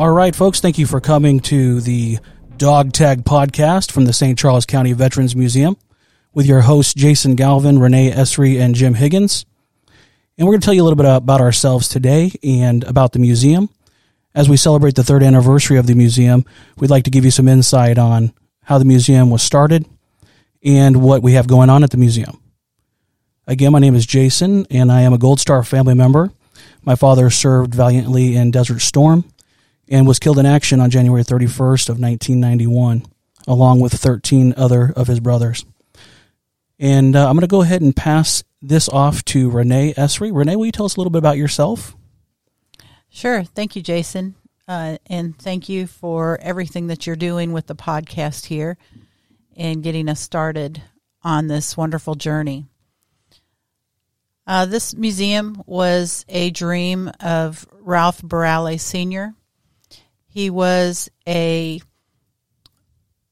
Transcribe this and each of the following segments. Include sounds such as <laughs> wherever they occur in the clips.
All right, folks, thank you for coming to the Dog Tag Podcast from the St. Charles County Veterans Museum with your hosts, Jason Galvin, Renee Esri, and Jim Higgins. And we're going to tell you a little bit about ourselves today and about the museum. As we celebrate the third anniversary of the museum, we'd like to give you some insight on how the museum was started and what we have going on at the museum. Again, my name is Jason, and I am a Gold Star family member. My father served valiantly in Desert Storm and was killed in action on January 31st of 1991, along with 13 other of his brothers. And uh, I'm going to go ahead and pass this off to Renee Esri. Renee, will you tell us a little bit about yourself? Sure. Thank you, Jason. Uh, and thank you for everything that you're doing with the podcast here and getting us started on this wonderful journey. Uh, this museum was a dream of Ralph Barrale Sr. He was a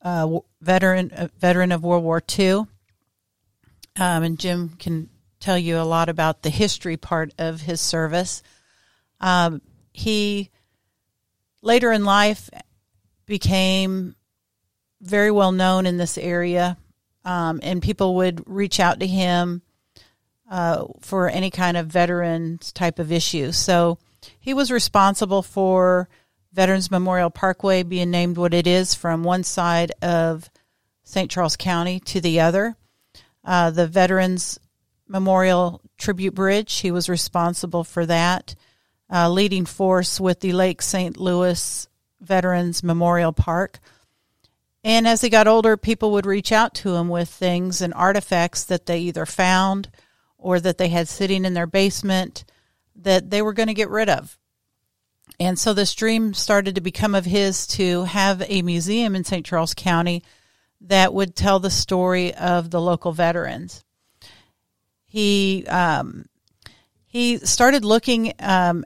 uh, veteran a veteran of World War II, um, and Jim can tell you a lot about the history part of his service. Um, he later in life became very well known in this area, um, and people would reach out to him uh, for any kind of veterans type of issue. So he was responsible for Veterans Memorial Parkway being named what it is from one side of St. Charles County to the other. Uh, the Veterans Memorial Tribute Bridge, he was responsible for that. Uh, leading force with the Lake St. Louis Veterans Memorial Park. And as he got older, people would reach out to him with things and artifacts that they either found or that they had sitting in their basement that they were going to get rid of. And so this dream started to become of his to have a museum in St. Charles County that would tell the story of the local veterans. He um, he started looking um,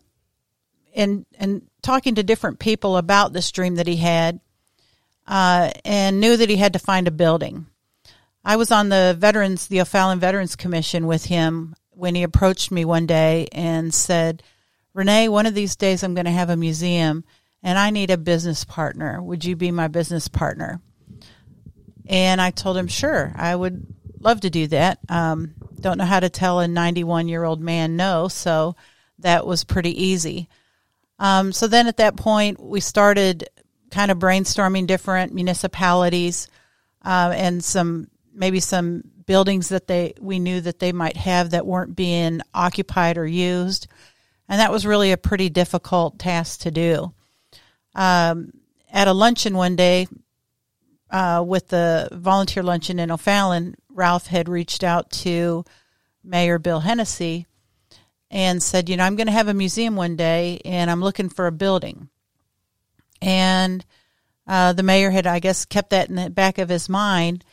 and and talking to different people about this dream that he had, uh, and knew that he had to find a building. I was on the veterans, the O'Fallon Veterans Commission with him when he approached me one day and said, Renee, one of these days I'm going to have a museum and I need a business partner. Would you be my business partner? And I told him, sure, I would love to do that. Um, don't know how to tell a 91 year old man no, so that was pretty easy. Um, so then at that point, we started kind of brainstorming different municipalities uh, and some maybe some buildings that they we knew that they might have that weren't being occupied or used and that was really a pretty difficult task to do. Um, at a luncheon one day uh, with the volunteer luncheon in O'Fallon, Ralph had reached out to Mayor Bill Hennessy and said, You know, I'm going to have a museum one day and I'm looking for a building. And uh, the mayor had, I guess, kept that in the back of his mind.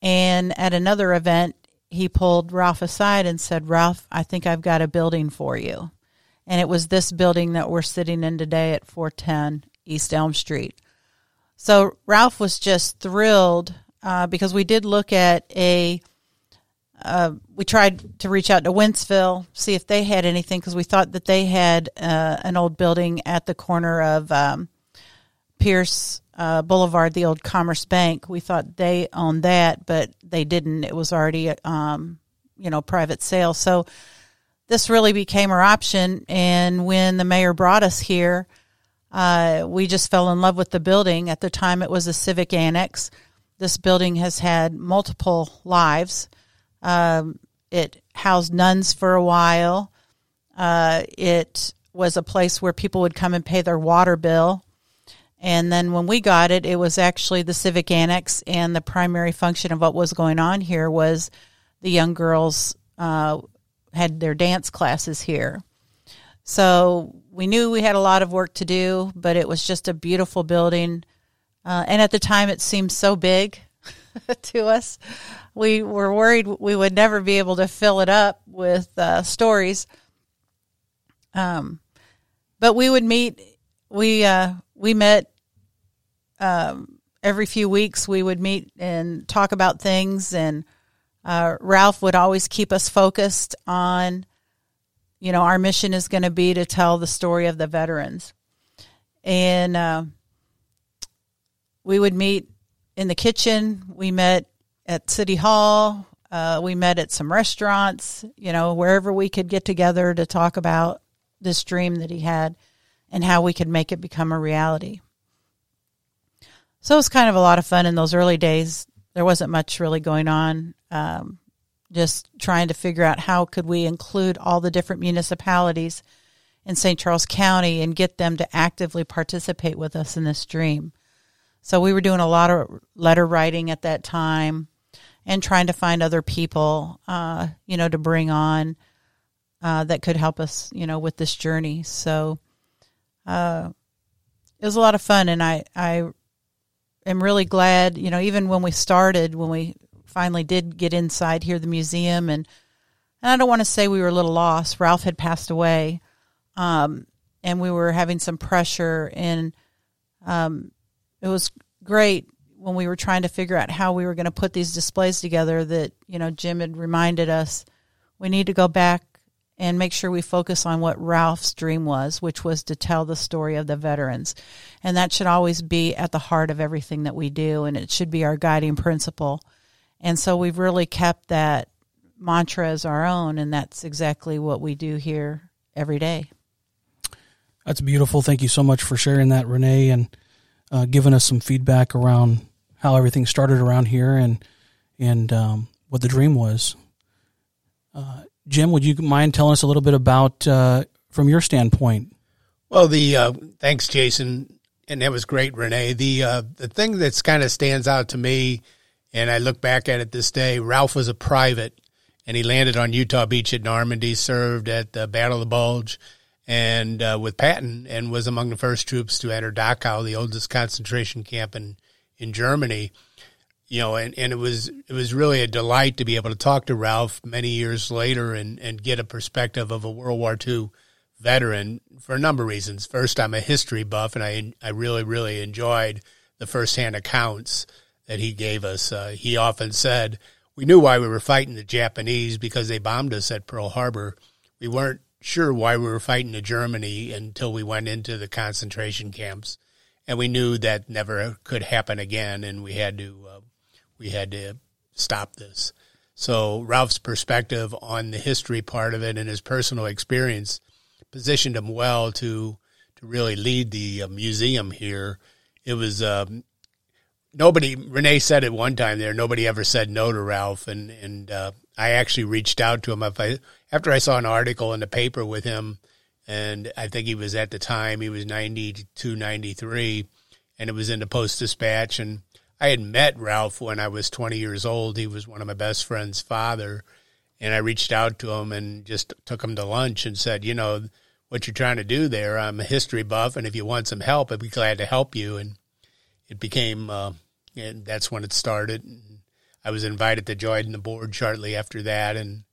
And at another event, he pulled Ralph aside and said, Ralph, I think I've got a building for you and it was this building that we're sitting in today at 410 East Elm Street. So Ralph was just thrilled uh, because we did look at a. Uh, we tried to reach out to Wentzville, see if they had anything, because we thought that they had uh, an old building at the corner of um, Pierce uh, Boulevard, the old Commerce Bank. We thought they owned that, but they didn't. It was already, um, you know, private sale. So this really became our option. And when the mayor brought us here, uh, we just fell in love with the building. At the time, it was a civic annex. This building has had multiple lives. Um, it housed nuns for a while. Uh, it was a place where people would come and pay their water bill. And then when we got it, it was actually the civic annex, and the primary function of what was going on here was the young girls uh, had their dance classes here. So we knew we had a lot of work to do, but it was just a beautiful building. Uh, and at the time, it seemed so big <laughs> to us. We were worried we would never be able to fill it up with uh, stories. Um, but we would meet. We uh, we met um, every few weeks. We would meet and talk about things and uh, Ralph would always keep us focused on, you know, our mission is going to be to tell the story of the veterans. and uh, we would meet in the kitchen. We met at City Hall. Uh, we met at some restaurants, you know, wherever we could get together to talk about this dream that he had and how we could make it become a reality. So it was kind of a lot of fun in those early days. There wasn't much really going on. Um, just trying to figure out how could we include all the different municipalities in St. Charles County and get them to actively participate with us in this dream. So we were doing a lot of letter writing at that time and trying to find other people, uh, you know, to bring on uh, that could help us, you know, with this journey. So uh, it was a lot of fun, and I I am really glad, you know, even when we started, when we finally did get inside here, the museum, and and I don't want to say we were a little lost. Ralph had passed away, um, and we were having some pressure, and um, it was great when we were trying to figure out how we were going to put these displays together. That you know, Jim had reminded us we need to go back and make sure we focus on what Ralph's dream was, which was to tell the story of the veterans. And that should always be at the heart of everything that we do, and it should be our guiding principle. And so we've really kept that mantra as our own, and that's exactly what we do here every day. That's beautiful. Thank you so much for sharing that, Renee, and uh, giving us some feedback around how everything started around here and and um, what the dream was. Uh, Jim, would you mind telling us a little bit about uh, from your standpoint? Well, the uh, thanks, Jason, and that was great, Renee. The uh, the thing that's kind of stands out to me, and I look back at it this day. Ralph was a private, and he landed on Utah Beach at Normandy, served at the Battle of the Bulge, and uh, with Patton, and was among the first troops to enter Dachau, the oldest concentration camp in in Germany. You know, and, and it was it was really a delight to be able to talk to Ralph many years later and, and get a perspective of a World War II veteran for a number of reasons. First, I'm a history buff, and I I really really enjoyed the firsthand accounts that he gave us. Uh, he often said, "We knew why we were fighting the Japanese because they bombed us at Pearl Harbor. We weren't sure why we were fighting the Germany until we went into the concentration camps, and we knew that never could happen again, and we had to uh, we had to stop this." So Ralph's perspective on the history part of it and his personal experience positioned him well to to really lead the uh, museum here. It was um, nobody. Renee said at one time there, nobody ever said no to Ralph, and and uh, I actually reached out to him. If I after I saw an article in the paper with him, and I think he was at the time he was 92, 93, and it was in the Post Dispatch, and I had met Ralph when I was twenty years old. He was one of my best friend's father and I reached out to him and just took him to lunch and said, you know, what you're trying to do there. I'm a history buff, and if you want some help, I'd be glad to help you. And it became, uh, and that's when it started. And I was invited to join the board shortly after that, and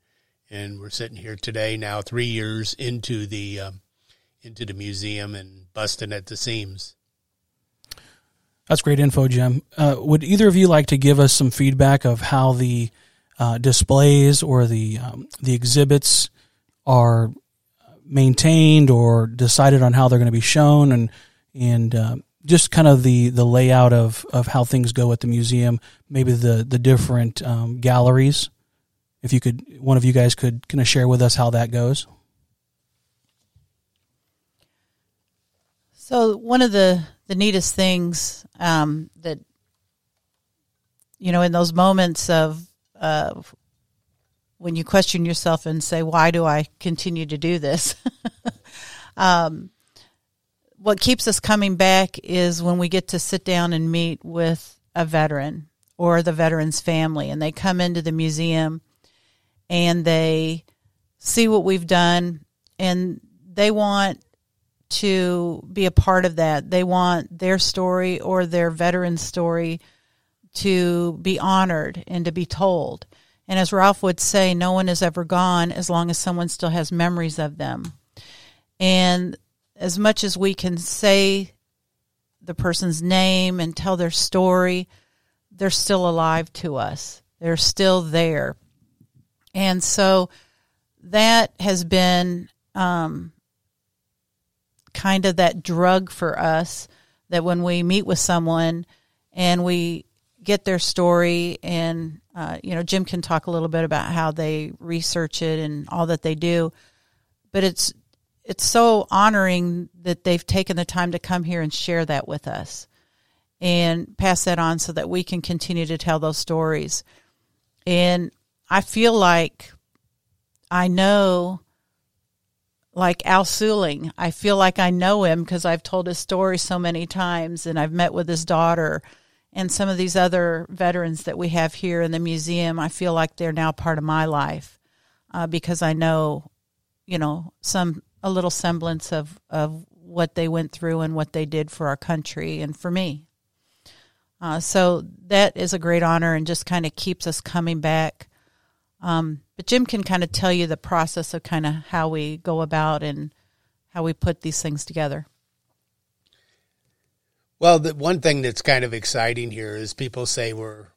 and we're sitting here today now, three years into the um, into the museum and busting at the seams. That's great info, Jim. Uh, would either of you like to give us some feedback of how the uh, displays or the um, the exhibits are maintained or decided on how they're going to be shown and and uh, just kind of the the layout of of how things go at the museum maybe the the different um, galleries if you could one of you guys could kind of share with us how that goes so one of the the neatest things um, that you know in those moments of uh, when you question yourself and say, why do I continue to do this? <laughs> um, what keeps us coming back is when we get to sit down and meet with a veteran or the veteran's family, and they come into the museum and they see what we've done, and they want to be a part of that. They want their story or their veteran story to be honored and to be told. And as Ralph would say, no one is ever gone as long as someone still has memories of them. And as much as we can say the person's name and tell their story, they're still alive to us. They're still there. And so that has been um, kind of that drug for us that when we meet with someone and we get their story and uh, you know jim can talk a little bit about how they research it and all that they do but it's it's so honoring that they've taken the time to come here and share that with us and pass that on so that we can continue to tell those stories. And i feel like i know like Al Suling. I feel like I know him because I've told his story so many times and I've met with his daughter and some of these other veterans that we have here in the museum. I feel like they're now part of my life uh, because I know, you know, some a little semblance of, of what they went through and what they did for our country and for me. Uh, so that is a great honor and just kind of keeps us coming back. Um, but Jim can kind of tell you the process of kind of how we go about and how we put these things together. Well, the one thing that's kind of exciting here is people say we're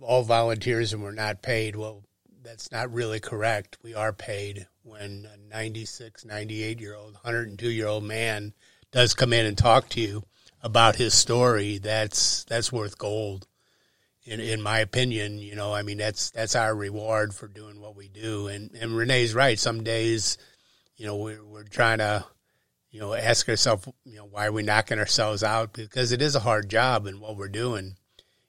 all volunteers and we're not paid. Well, that's not really correct. We are paid when a 96, 98 year old, 102 year old man does come in and talk to you about his story. That's that's worth gold in in my opinion, you know, I mean that's that's our reward for doing what we do. And and Renee's right. Some days, you know, we're we're trying to, you know, ask ourselves, you know, why are we knocking ourselves out? Because it is a hard job and what we're doing.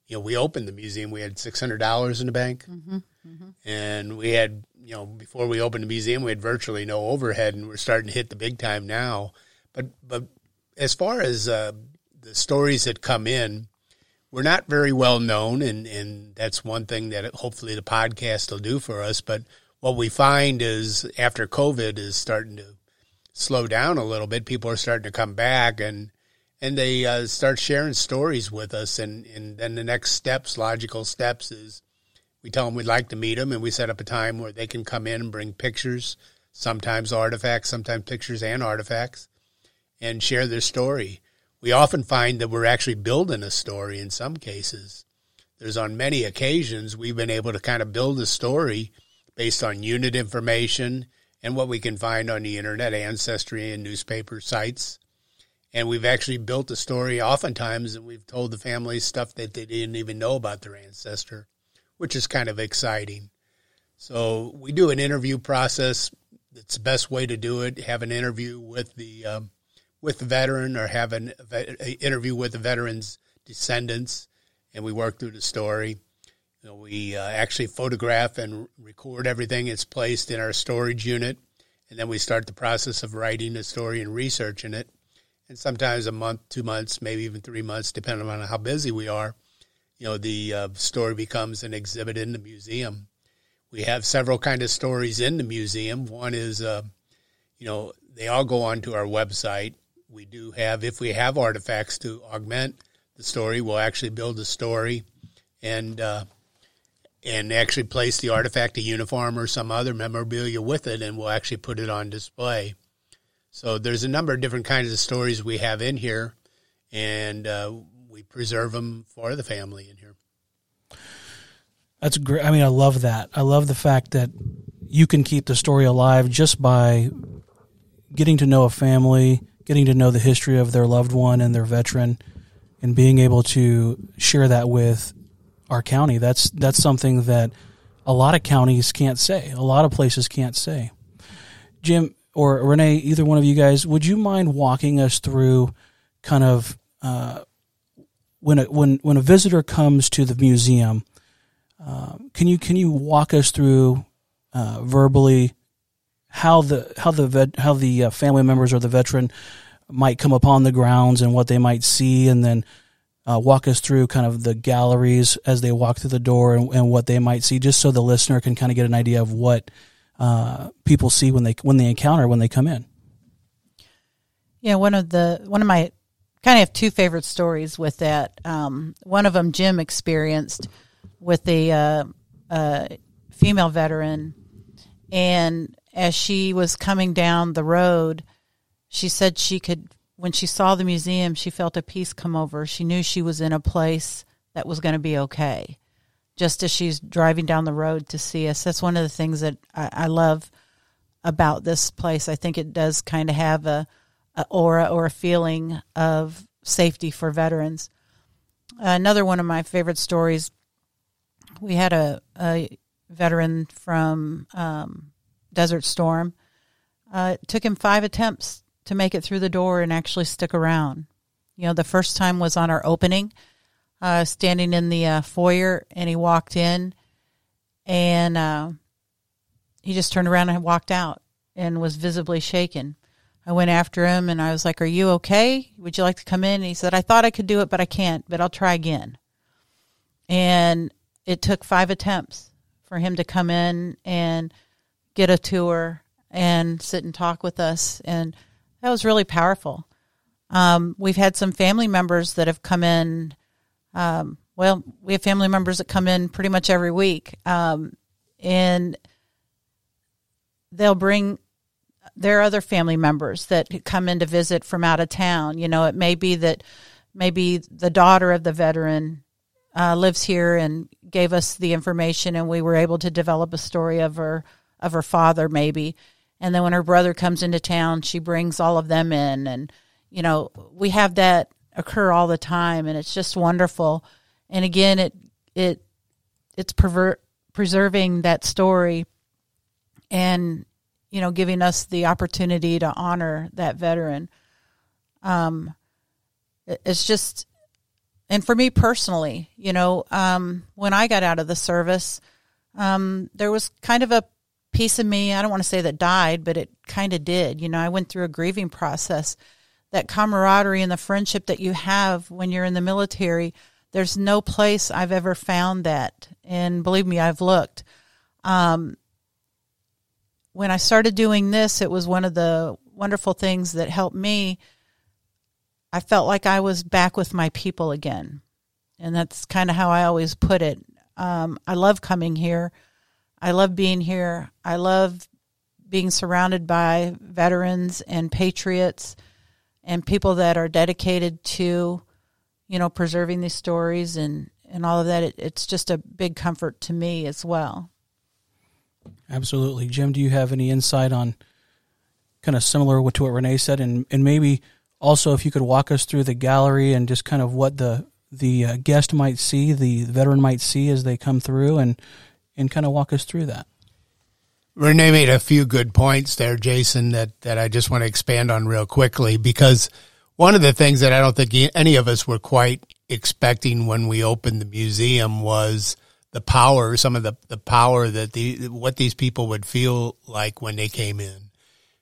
You know, we opened the museum. We had six hundred dollars in the bank, mm-hmm, mm-hmm. and we had, you know, before we opened the museum, we had virtually no overhead, and we're starting to hit the big time now. But but as far as uh, the stories that come in, we're not very well known, and, and that's one thing that hopefully the podcast will do for us. But what we find is after COVID is starting to slow down a little bit, people are starting to come back and and they uh, start sharing stories with us. And, and then the next steps, logical steps, is we tell them we'd like to meet them, and we set up a time where they can come in and bring pictures, sometimes artifacts, sometimes pictures and artifacts, and share their story we often find that we're actually building a story in some cases. There's on many occasions we've been able to kind of build a story based on unit information and what we can find on the internet, ancestry, and newspaper sites. And we've actually built a story oftentimes and we've told the families stuff that they didn't even know about their ancestor, which is kind of exciting. So we do an interview process. It's the best way to do it. Have an interview with the um, with the veteran or have an interview with the veteran's descendants, and we work through the story. You know, we uh, actually photograph and record everything. It's placed in our storage unit, and then we start the process of writing the story and researching it. And sometimes a month, two months, maybe even three months, depending on how busy we are. You know, the uh, story becomes an exhibit in the museum. We have several kind of stories in the museum. One is, uh, you know, they all go onto our website, we do have, if we have artifacts to augment the story, we'll actually build a story and uh, and actually place the artifact, a uniform, or some other memorabilia with it, and we'll actually put it on display. So there's a number of different kinds of stories we have in here, and uh, we preserve them for the family in here. That's great. I mean, I love that. I love the fact that you can keep the story alive just by getting to know a family, getting to know the history of their loved one and their veteran and being able to share that with our county. That's that's something that a lot of counties can't say. A lot of places can't say. Jim or Renee, either one of you guys, would you mind walking us through kind of uh, when a, when when a visitor comes to the museum? Uh, can you can you walk us through uh, verbally how the how the vet, how the uh, family members or the veteran might come upon the grounds and what they might see, and then uh, walk us through kind of the galleries as they walk through the door and, and, what they might see, just so the listener can kind of get an idea of what uh, people see when they when they encounter when they come in. Yeah, one of the one of my kind of have two favorite stories with that. Um, one of them Jim experienced with a uh, uh female veteran, and as she was coming down the road, she said she could, when she saw the museum, she felt a peace come over. She knew she was in a place that was going to be okay. Just as she's driving down the road to see us. That's one of the things that I, I love about this place. I think it does kind of have a, aura or a feeling of safety for veterans. Another one of my favorite stories we had a, a veteran from um, Desert Storm. Uh, it took him five attempts to make it through the door and actually stick around. You know, the first time was on our opening, uh, standing in the uh, foyer, and he walked in, and uh, he just turned around and walked out, and was visibly shaken. I went after him, and I was like, "Are you okay? Would you like to come in?" And he said, "I thought I could do it, but I can't. But I'll try again." And it took five attempts for him to come in and get a tour and sit and talk with us, and that was really powerful. Um, we've had some family members that have come in. Um, well, we have family members that come in pretty much every week, um, and they'll bring their other family members that come in to visit from out of town. You know, it may be that maybe the daughter of the veteran uh, lives here and gave us the information, and we were able to develop a story of her of her father, maybe. And then when her brother comes into town, she brings all of them in, and you know, we have that occur all the time, and it's just wonderful. And again, it it it's pervert, preserving that story, and you know, giving us the opportunity to honor that veteran. Um, it's just, and for me personally, you know, um, when I got out of the service, um, there was kind of a piece of me, I don't want to say that died, but it kind of did. You know, I went through a grieving process that camaraderie and the friendship that you have when you're in the military. There's no place I've ever found that. And believe me, I've looked. Um, when I started doing this, it was one of the wonderful things that helped me. I felt like I was back with my people again. And that's kind of how I always put it. Um, I love coming here. I love being here. I love being surrounded by veterans and patriots and people that are dedicated to, you know, preserving these stories and, and all of that. It, it's just a big comfort to me as well. Absolutely. Jim, do you have any insight on kind of similar to what Renee said? And, and maybe also if you could walk us through the gallery and just kind of what the, the uh, guest might see, the veteran might see as they come through and, and kind of walk us through that. Renee made a few good points there, Jason, that, that I just want to expand on real quickly because one of the things that I don't think any of us were quite expecting when we opened the museum was the power, some of the, the power that the, what these people would feel like when they came in.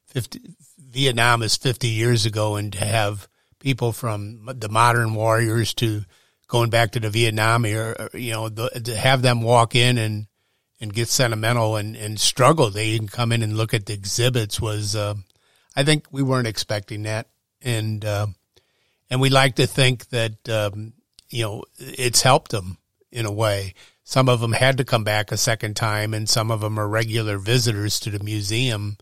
50, Vietnam is 50 years ago and to have people from the modern warriors to going back to the Vietnam era, you know, the, to have them walk in and, and get sentimental and, and struggle. They can come in and look at the exhibits was, uh, I think we weren't expecting that. And, uh, and we like to think that, um, you know, it's helped them in a way. Some of them had to come back a second time and some of them are regular visitors to the museum.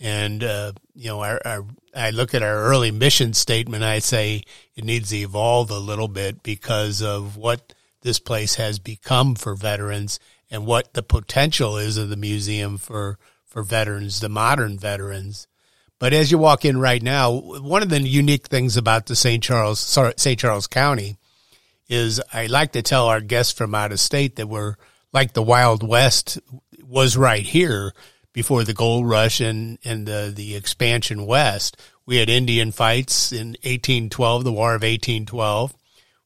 And, uh, you know, our, our, I look at our early mission statement. I say it needs to evolve a little bit because of what this place has become for veterans and what the potential is of the museum for, for veterans, the modern veterans. But as you walk in right now, one of the unique things about the St. Charles, St. Charles County is I like to tell our guests from out of state that we're like the Wild West was right here before the gold rush and, and the, the expansion west. We had Indian fights in 1812, the War of 1812.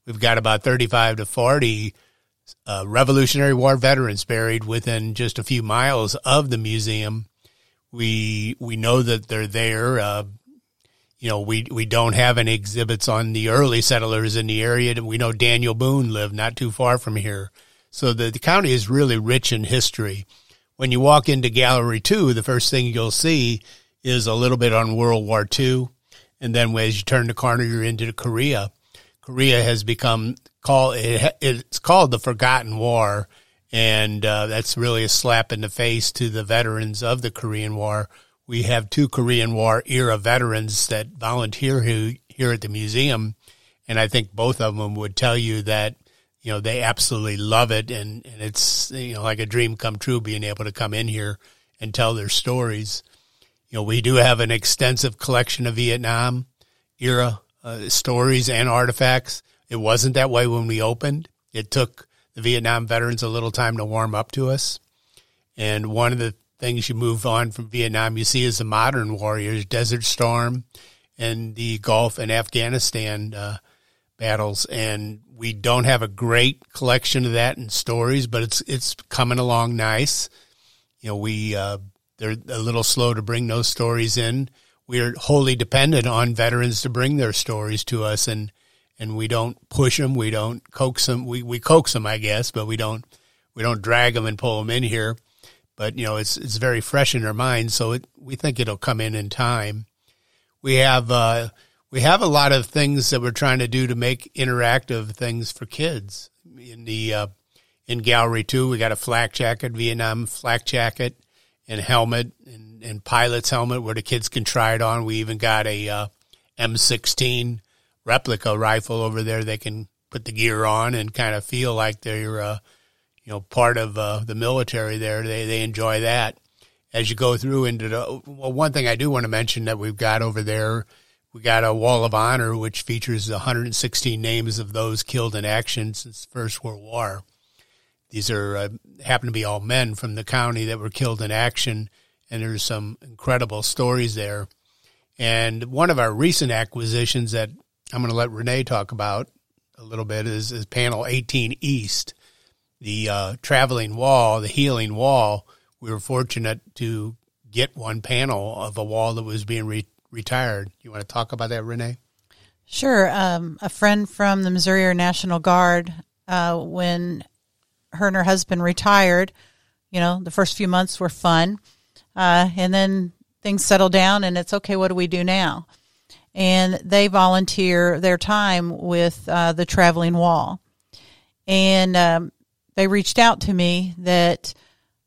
We've got about 35 to 40 uh, Revolutionary War veterans buried within just a few miles of the museum. We we know that they're there. Uh, you know, we we don't have any exhibits on the early settlers in the area. We know Daniel Boone lived not too far from here, so the, the county is really rich in history. When you walk into Gallery Two, the first thing you'll see is a little bit on World War II, and then as you turn the corner, you're into Korea. Korea has become called it, it's called the Forgotten War, and uh, that's really a slap in the face to the veterans of the Korean War. We have two Korean War era veterans that volunteer here, here at the museum, and I think both of them would tell you that you know they absolutely love it, and, and it's you know like a dream come true being able to come in here and tell their stories. You know, we do have an extensive collection of Vietnam era uh, stories and artifacts. It wasn't that way when we opened. It took the Vietnam veterans a little time to warm up to us. And one of the things you move on from Vietnam, you see is the modern warriors, Desert Storm and the Gulf and Afghanistan uh, battles. And we don't have a great collection of that in stories, but it's it's coming along nice. You know, we uh, they're a little slow to bring those stories in. We're wholly dependent on veterans to bring their stories to us, and and we don't push them, we don't coax them, we we coax them, I guess, but we don't we don't drag them and pull them in here. But you know, it's it's very fresh in our minds, so it, we think it'll come in in time. We have uh, we have a lot of things that we're trying to do to make interactive things for kids. In the uh, in gallery two, we got a flak jacket, Vietnam flak jacket, and helmet, and, and pilot's helmet where the kids can try it on. We even got a uh, M16 replica rifle over there. They can put the gear on and kind of feel like they're uh, you know part of uh, the military. There, they they enjoy that. As you go through into the well, one thing I do want to mention that we've got over there we got a wall of honor, which features 116 names of those killed in action since the First World War. These are uh, happen to be all men from the county that were killed in action, and there's some incredible stories there. And one of our recent acquisitions that I'm going to let Renee talk about a little bit is, is panel 18 East, the uh, traveling wall, the healing wall. We were fortunate to get one panel of a wall that was being re- retired. You want to talk about that, Renee? Sure. Um, a friend from the Missouri Air National Guard, uh, when her and her husband retired, you know, the first few months were fun. Uh, and then things settle down and it's okay, what do we do now? And they volunteer their time with uh, the traveling wall. And um, they reached out to me that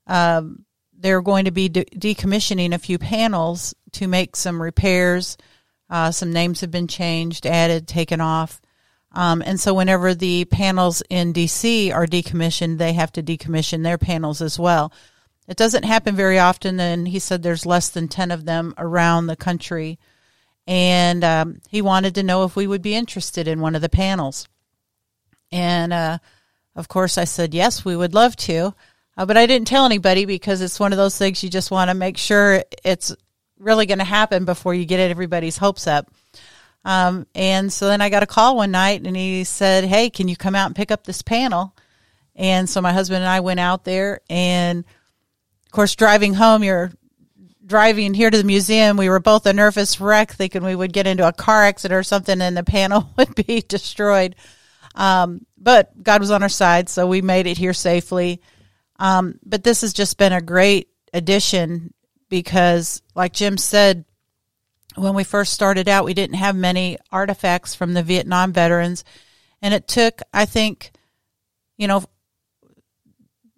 um, they're going to be de- decommissioning a few panels to make some repairs. Uh, some names have been changed, added, taken off. Um, and so whenever the panels in DC are decommissioned, they have to decommission their panels as well. It doesn't happen very often, and he said there's less than 10 of them around the country. And um, he wanted to know if we would be interested in one of the panels. And uh, of course, I said, yes, we would love to. Uh, but I didn't tell anybody because it's one of those things you just want to make sure it's really going to happen before you get everybody's hopes up. Um, and so then I got a call one night and he said, Hey, can you come out and pick up this panel? And so my husband and I went out there and of course driving home, you're driving here to the museum. We were both a nervous wreck thinking we would get into a car accident or something and the panel <laughs> would be destroyed. Um, but God was on our side. So we made it here safely. Um, but this has just been a great addition because, like Jim said, when we first started out, we didn't have many artifacts from the Vietnam veterans. And it took, I think, you know,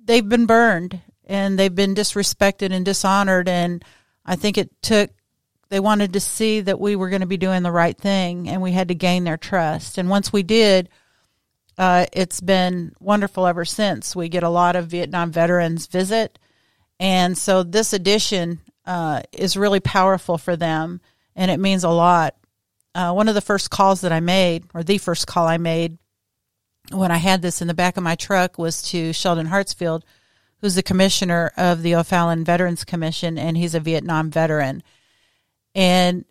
they've been burned and they've been disrespected and dishonored. And I think it took, they wanted to see that we were going to be doing the right thing and we had to gain their trust. And once we did, uh, it's been wonderful ever since. We get a lot of Vietnam veterans visit and so this edition uh, is really powerful for them, and it means a lot. Uh, one of the first calls that I made, or the first call I made when I had this in the back of my truck, was to Sheldon Hartsfield, who's the commissioner of the O'Fallon Veterans Commission, and he's a Vietnam veteran. And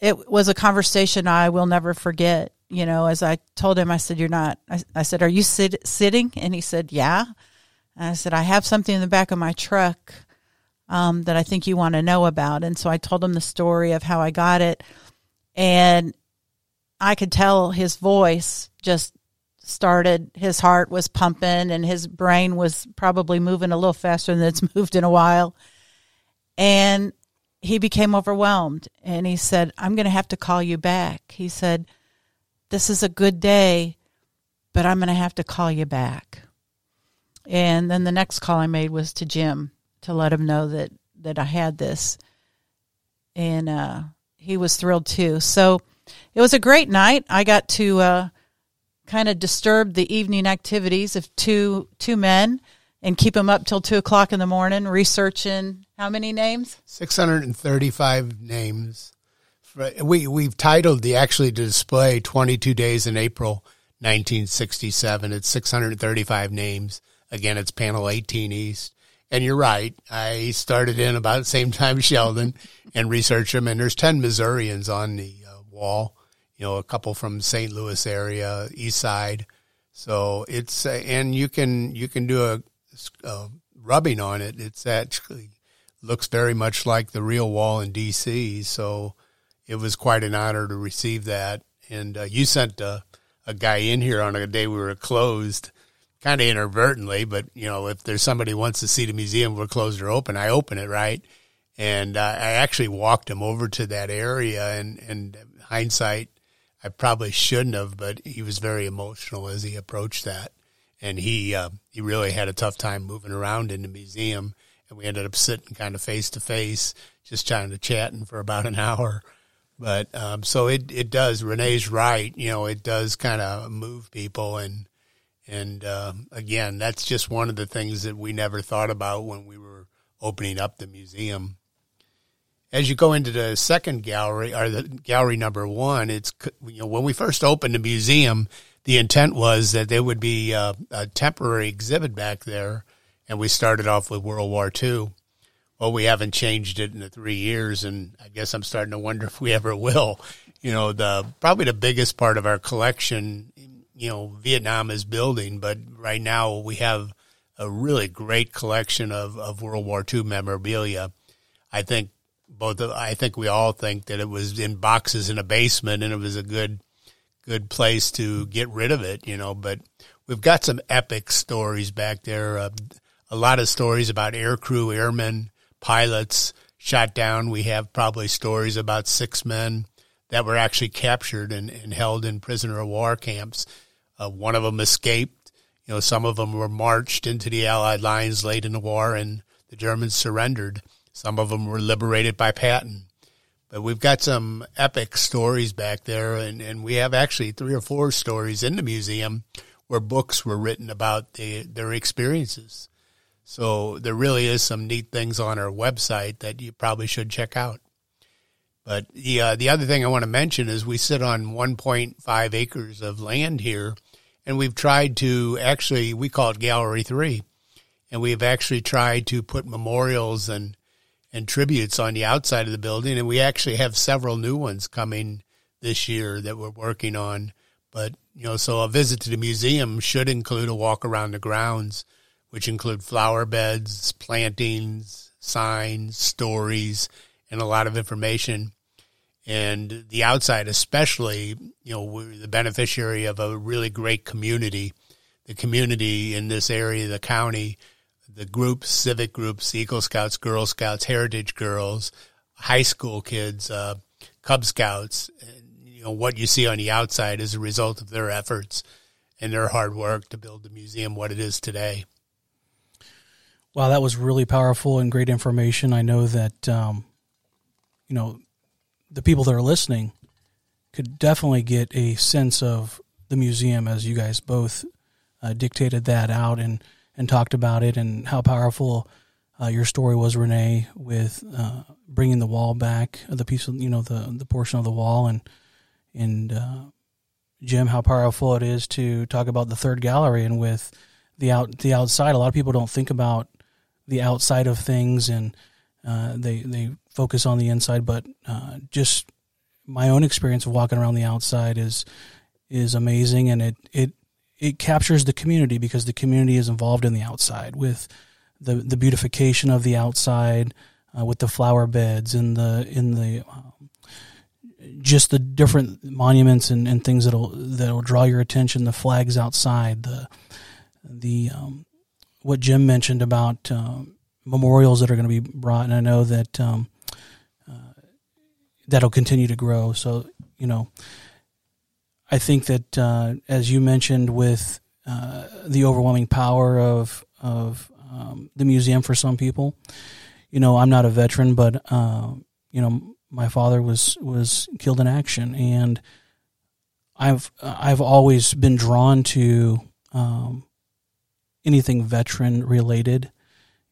it was a conversation I will never forget. You know, as I told him, I said, You're not, I, I said, Are you sit- sitting? And he said, Yeah. And I said, I have something in the back of my truck um, that I think you want to know about. And so I told him the story of how I got it. And I could tell his voice just started, his heart was pumping and his brain was probably moving a little faster than it's <laughs> moved in a while. And he became overwhelmed and he said, I'm going to have to call you back. He said, This is a good day, but I'm going to have to call you back. And then the next call I made was to Jim to let him know that that I had this, and uh, he was thrilled too. So it was a great night. I got to uh, kind of disturb the evening activities of two two men and keep them up till two o'clock in the morning researching how many names? Six hundred and thirty-five names we we've titled the actually display 22 days in April 1967. It's 635 names. Again, it's panel 18 East. And you're right. I started in about the same <laughs> time Sheldon and researched them. And there's 10 Missourians on the uh, wall, you know, a couple from St. Louis area, East Side. So it's, uh, and you can, you can do a, a rubbing on it. It's actually looks very much like the real wall in DC. So it was quite an honor to receive that. And uh, you sent a, a guy in here on a day we were closed kind of inadvertently, but you know, if there's somebody wants to see the museum, we're closed or open, I open it, right? And uh, I actually walked him over to that area and, and hindsight, I probably shouldn't have, but he was very emotional as he approached that. And he, uh, he really had a tough time moving around in the museum. And we ended up sitting kind of face to face, just trying to chatting for about an <laughs> hour. But, um, so it, it does, Renee's right. You know, it does kind of move people and, and uh, again, that's just one of the things that we never thought about when we were opening up the museum. As you go into the second gallery, or the gallery number one, it's you know when we first opened the museum, the intent was that there would be a, a temporary exhibit back there, and we started off with World War II. Well, we haven't changed it in the three years, and I guess I'm starting to wonder if we ever will. You know, the probably the biggest part of our collection you know Vietnam is building, but right now we have a really great collection of, of World War II memorabilia. I think both of, I think we all think that it was in boxes in a basement and it was a good good place to get rid of it, you know, but we've got some epic stories back there. Uh, a lot of stories about air crew, airmen, pilots shot down. We have probably stories about six men that were actually captured and, and held in prisoner of war camps. Uh, one of them escaped. You know, some of them were marched into the Allied lines late in the war, and the Germans surrendered. Some of them were liberated by Patton. But we've got some epic stories back there, and, and we have actually three or four stories in the museum where books were written about the, their experiences. So there really is some neat things on our website that you probably should check out. But the uh, the other thing I want to mention is we sit on 1.5 acres of land here, and we've tried to actually we call it Gallery Three, and we've actually tried to put memorials and and tributes on the outside of the building, and we actually have several new ones coming this year that we're working on. But you know, so a visit to the museum should include a walk around the grounds, which include flower beds, plantings, signs, stories, and a lot of information. And the outside, especially, you know, we're the beneficiary of a really great community. The community in this area, the county, the groups, civic groups, Eagle Scouts, Girl Scouts, Heritage Girls, high school kids, uh, Cub Scouts. And, you know, what you see on the outside is a result of their efforts and their hard work to build the museum what it is today. Wow, that was really powerful and great information. I know that um, you know, the people that are listening could definitely get a sense of the museum as you guys both uh, dictated that out and, and talked about it and how powerful uh, your story was, Renee, with uh, bringing the wall back, the piece of, you know, the, the portion of the wall. And, and, uh, Jim, how powerful it is to talk about the third gallery and with the out, the outside. A lot of people don't think about the outside of things and, uh, they, they focus on the inside, but uh, just my own experience of walking around the outside is is amazing, and it it it captures the community because the community is involved in the outside with the the beautification of the outside, uh, with the flower beds and the in the um, just the different monuments and, and things that'll that'll draw your attention. The flags outside, the the um, what Jim mentioned about um, memorials that are going to be brought, and I know that um, that'll continue to grow. So, you know, I think that uh, as you mentioned, with uh, the overwhelming power of of um, the museum for some people, you know, I'm not a veteran, but uh, you know, my father was was killed in action, and I've I've always been drawn to um, anything veteran related,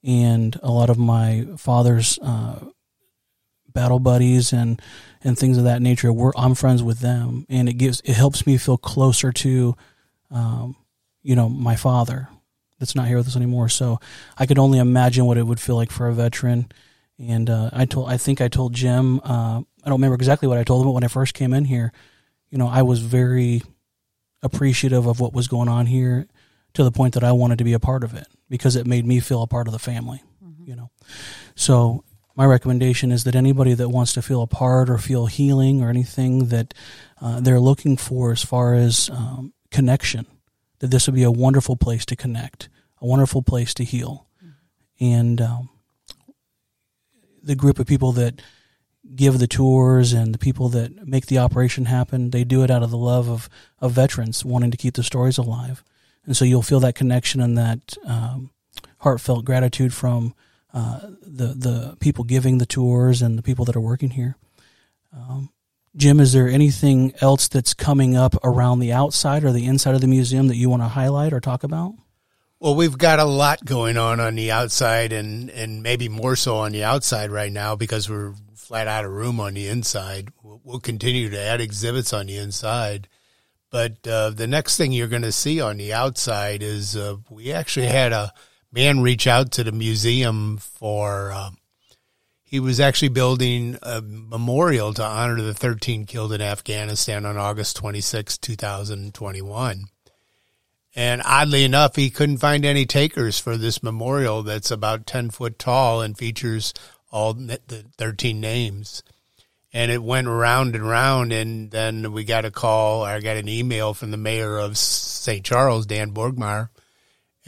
and a lot of my father's uh, battle buddies and and things of that nature. We're, I'm friends with them, and it gives it helps me feel closer to, um, you know, my father that's not here with us anymore. So I could only imagine what it would feel like for a veteran. And uh, I told, I think I told Jim, uh, I don't remember exactly what I told him, but when I first came in here, you know, I was very appreciative of what was going on here to the point that I wanted to be a part of it because it made me feel a part of the family, mm-hmm. you know. So my recommendation is that anybody that wants to feel a part or feel healing or anything that uh, they're looking for as far as um, connection, that this would be a wonderful place to connect, a wonderful place to heal. And um, the group of people that give the tours and the people that make the operation happen, they do it out of the love of, of veterans wanting to keep the stories alive. And so you'll feel that connection and that um, heartfelt gratitude from uh, the the people giving the tours and the people that are working here. Um, Jim, is there anything else that's coming up around the outside or the inside of the museum that you want to highlight or talk about? Well, we've got a lot going on on the outside, and and maybe more so on the outside right now because we're flat out of room on the inside. We'll, we'll continue to add exhibits on the inside. But uh, the next thing you're going to see on the outside is uh, we actually had a man reach out to the museum for. Uh, he was actually building a memorial to honor the 13 killed in Afghanistan on August 26, 2021. And oddly enough, he couldn't find any takers for this memorial that's about 10 foot tall and features all the 13 names. And it went round and round. And then we got a call, I got an email from the mayor of St. Charles, Dan Borgmeyer,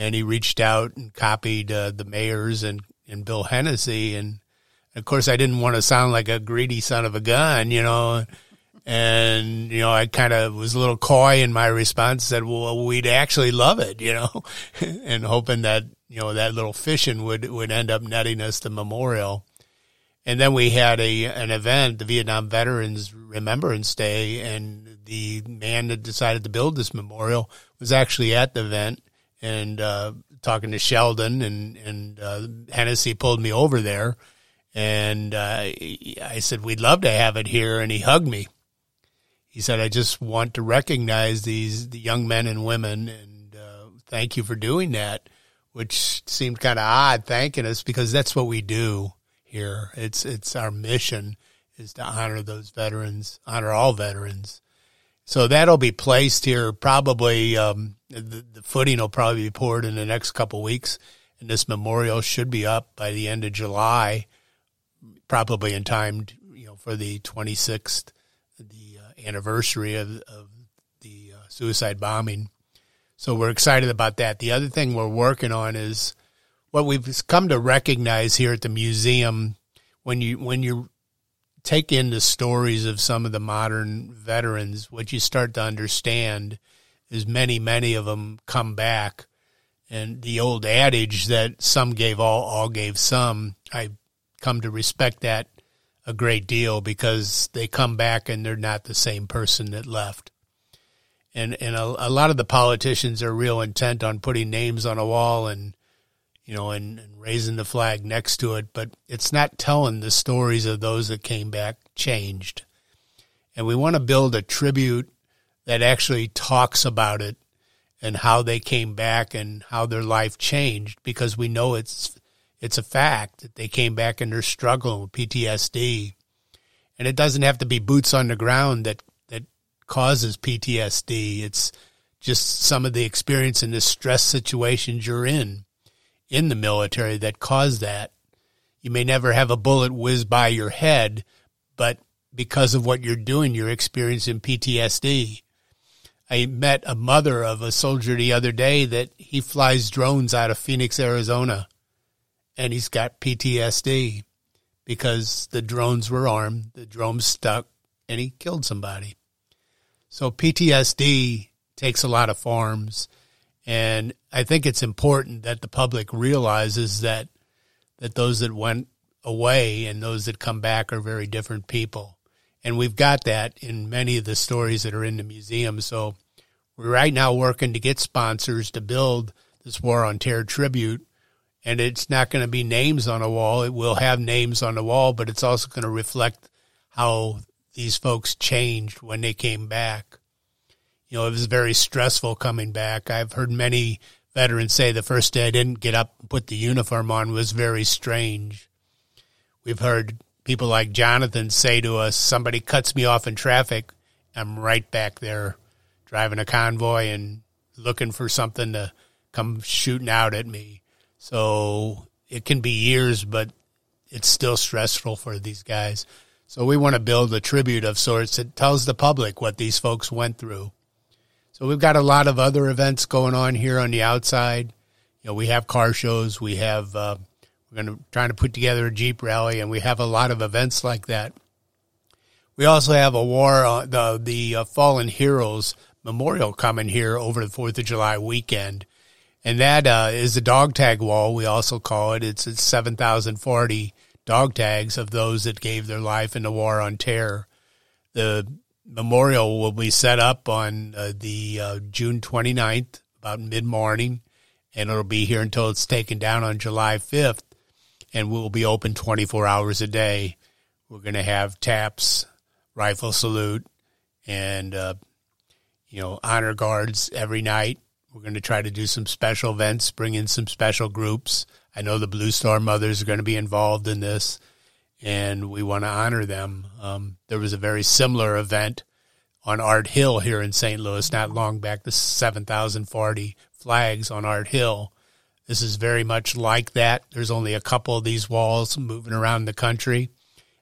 and he reached out and copied uh, the mayors and, and Bill Hennessy. And of course, I didn't want to sound like a greedy son of a gun, you know. And, you know, I kind of was a little coy in my response, said, well, we'd actually love it, you know, <laughs> and hoping that, you know, that little fishing would, would end up netting us the memorial. And then we had a, an event, the Vietnam Veterans Remembrance Day, and the man that decided to build this memorial was actually at the event and uh, talking to Sheldon and and uh, Hennessy pulled me over there, and uh, I said we'd love to have it here, and he hugged me. He said, "I just want to recognize these the young men and women, and uh, thank you for doing that." Which seemed kind of odd, thanking us because that's what we do here. It's it's our mission is to honor those veterans, honor all veterans, so that'll be placed here probably. Um, the, the, footing will probably be poured in the next couple weeks, and this memorial should be up by the end of July, probably in time, you know, for the 26th, the uh, anniversary of, of the uh, suicide bombing. So we're excited about that. The other thing we're working on is what we've come to recognize here at the museum when you when you take in the stories of some of the modern veterans, what you start to understand is many, many of them come back. And the old adage that some gave all, all gave some, I come to respect that a great deal because they come back and they're not the same person that left. And and a, a lot of the politicians are real intent on putting names on a wall and you know, and, and, raising the flag next to it, but it's not telling the stories of those that came back changed. And we want to build a tribute that actually talks about it and how they came back and how their life changed because we know it's it's a fact that they came back and they're struggling with PTSD. And it doesn't have to be boots on the ground that that causes PTSD. It's just some of the experience in the stress situations you're in in the military that cause that. You may never have a bullet whiz by your head, but because of what you're doing, you're experiencing PTSD. I met a mother of a soldier the other day that he flies drones out of Phoenix, Arizona, and he's got PTSD because the drones were armed, the drones stuck, and he killed somebody. So PTSD takes a lot of forms. And I think it's important that the public realizes that that those that went away and those that come back are very different people. And we've got that in many of the stories that are in the museum. So we're right now working to get sponsors to build this War on Terror tribute and it's not going to be names on a wall. It will have names on the wall, but it's also going to reflect how these folks changed when they came back. You know, it was very stressful coming back. I've heard many veterans say the first day I didn't get up and put the uniform on was very strange. We've heard people like Jonathan say to us, somebody cuts me off in traffic, I'm right back there driving a convoy and looking for something to come shooting out at me. So it can be years, but it's still stressful for these guys. So we want to build a tribute of sorts that tells the public what these folks went through. So we've got a lot of other events going on here on the outside. You know, we have car shows. We have uh, we're going to trying to put together a Jeep rally, and we have a lot of events like that. We also have a war uh, the the uh, Fallen Heroes Memorial coming here over the Fourth of July weekend, and that uh, is the dog tag wall. We also call it. It's, it's seven thousand forty dog tags of those that gave their life in the war on terror. The memorial will be set up on uh, the uh, June 29th, about mid morning, and it'll be here until it's taken down on July 5th. And we'll be open 24 hours a day. We're going to have taps, rifle salute, and, uh, you know, honor guards every night. We're going to try to do some special events, bring in some special groups. I know the Blue Star mothers are going to be involved in this, and we want to honor them. Um, there was a very similar event on Art Hill here in St. Louis not long back, the 7,040 flags on Art Hill. This is very much like that. There's only a couple of these walls moving around the country,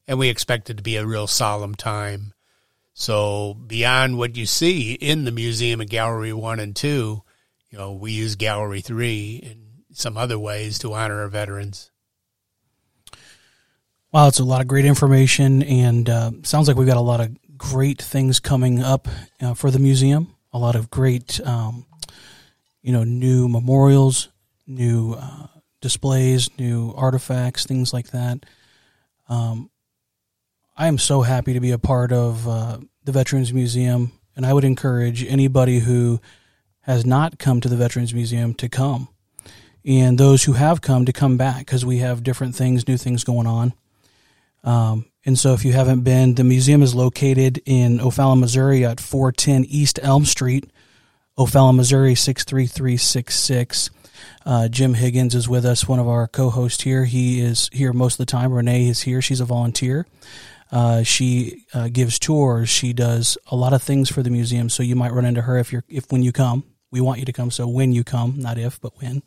and we expect it to be a real solemn time. So, beyond what you see in the museum and Gallery 1 and 2, you know, we use Gallery 3 and some other ways to honor our veterans. Wow, it's a lot of great information, and uh, sounds like we've got a lot of great things coming up uh, for the museum. A lot of great, um, you know, new memorials, new uh, displays, new artifacts, things like that. Um, I am so happy to be a part of uh, the Veterans Museum, and I would encourage anybody who has not come to the Veterans Museum to come and those who have come to come back because we have different things, new things going on. Um, and so, if you haven't been, the museum is located in O'Fallon, Missouri at 410 East Elm Street, O'Fallon, Missouri 63366. Uh, Jim Higgins is with us, one of our co hosts here. He is here most of the time. Renee is here. She's a volunteer. Uh, she uh, gives tours. She does a lot of things for the museum. So you might run into her if you're if when you come. We want you to come. So when you come, not if, but when.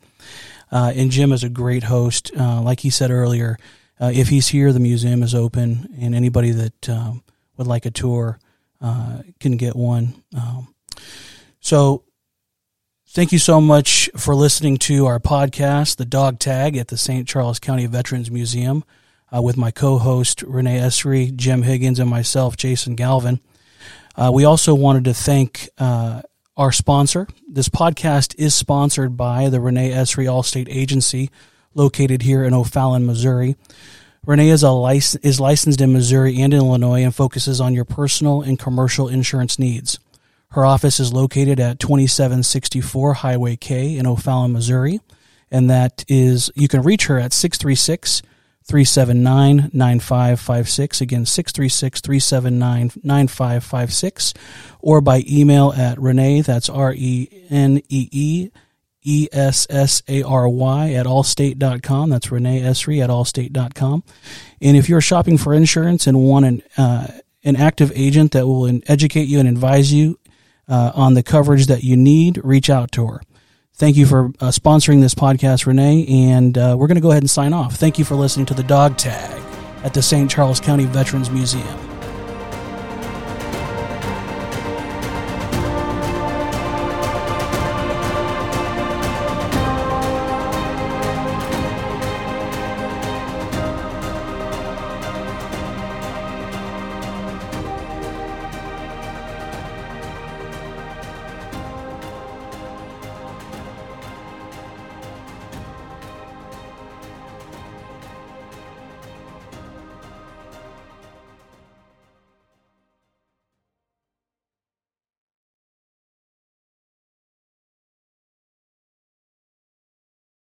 Uh, and Jim is a great host. Uh, like he said earlier, uh, if he's here, the museum is open, and anybody that um, would like a tour uh, can get one. Um, so thank you so much for listening to our podcast, The Dog Tag, at the St. Charles County Veterans Museum. Uh, with my co-host Renee Essary, Jim Higgins, and myself, Jason Galvin. Uh, we also wanted to thank our sponsor. This podcast is sponsored by the Renee Essary Allstate Agency, located here in O'Fallon, Missouri. Renee is, a lic- is licensed in Missouri and in Illinois and focuses on your personal and commercial insurance needs. Her office is located at 2764 Highway K in O'Fallon, Missouri, and that is you can reach her at 636 379 9556. Again, 636 379 9556. Or by email at Renee, that's R E N E E E S S A R Y at allstate.com. That's Renee Essary at allstate.com. And if you're shopping for insurance and want an, uh, an active agent that will educate you and advise you uh, on the coverage that you need, reach out to her. Thank you for uh, sponsoring this podcast, Renee. And uh, we're going to go ahead and sign off. Thank you for listening to the Dog Tag at the St. Charles County Veterans Museum.